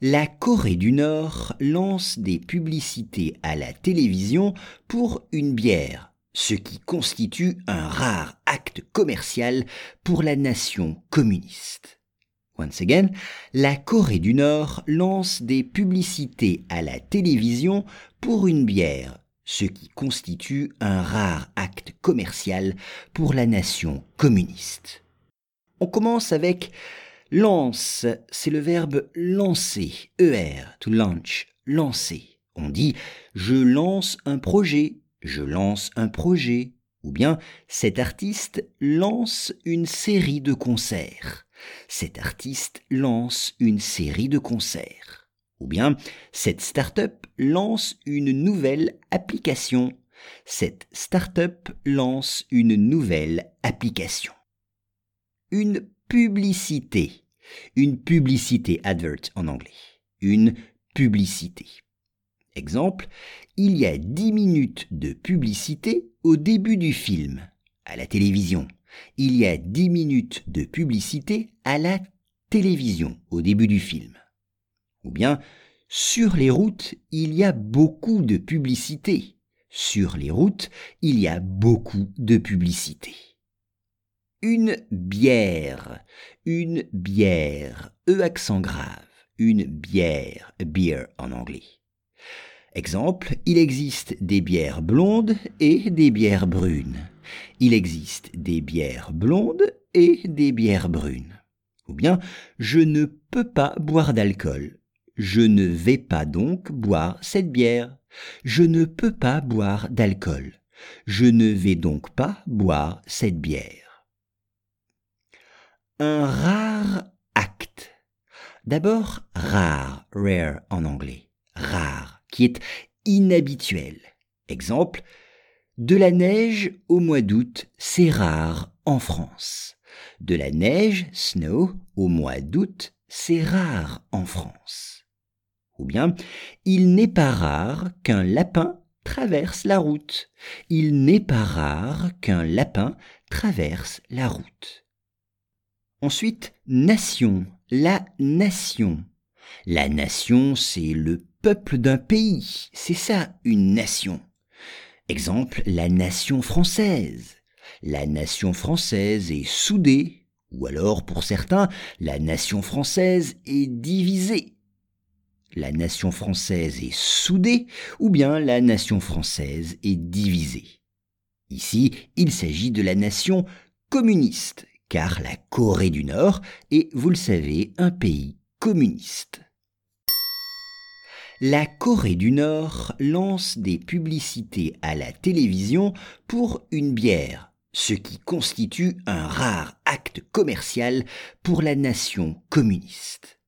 La Corée du Nord lance des publicités à la télévision pour une bière, ce qui constitue un rare acte commercial pour la nation communiste. Once again, la Corée du Nord lance des publicités à la télévision pour une bière, ce qui constitue un rare acte commercial pour la nation communiste. On commence avec lance, c'est le verbe lancer, ER, to launch, lancer. On dit je lance un projet, je lance un projet, ou bien cet artiste lance une série de concerts. Cet artiste lance une série de concerts. Ou bien cette start-up lance une nouvelle application. Cette start-up lance une nouvelle application une publicité. Une publicité, advert en anglais. Une publicité. Exemple, il y a dix minutes de publicité au début du film, à la télévision. Il y a dix minutes de publicité à la télévision au début du film. Ou bien, sur les routes, il y a beaucoup de publicité. Sur les routes, il y a beaucoup de publicité. Une bière. Une bière. E accent grave. Une bière. Beer en anglais. Exemple, il existe des bières blondes et des bières brunes. Il existe des bières blondes et des bières brunes. Ou bien, je ne peux pas boire d'alcool. Je ne vais pas donc boire cette bière. Je ne peux pas boire d'alcool. Je ne vais donc pas boire cette bière un rare acte. D'abord, rare, rare en anglais, rare, qui est inhabituel. Exemple, de la neige au mois d'août, c'est rare en France. De la neige, snow, au mois d'août, c'est rare en France. Ou bien, il n'est pas rare qu'un lapin traverse la route. Il n'est pas rare qu'un lapin traverse la route. Ensuite, nation, la nation. La nation, c'est le peuple d'un pays. C'est ça, une nation. Exemple, la nation française. La nation française est soudée, ou alors pour certains, la nation française est divisée. La nation française est soudée, ou bien la nation française est divisée. Ici, il s'agit de la nation communiste, car la Corée du Nord est, vous le savez, un pays communiste. La Corée du Nord lance des publicités à la télévision pour une bière, ce qui constitue un rare acte commercial pour la nation communiste.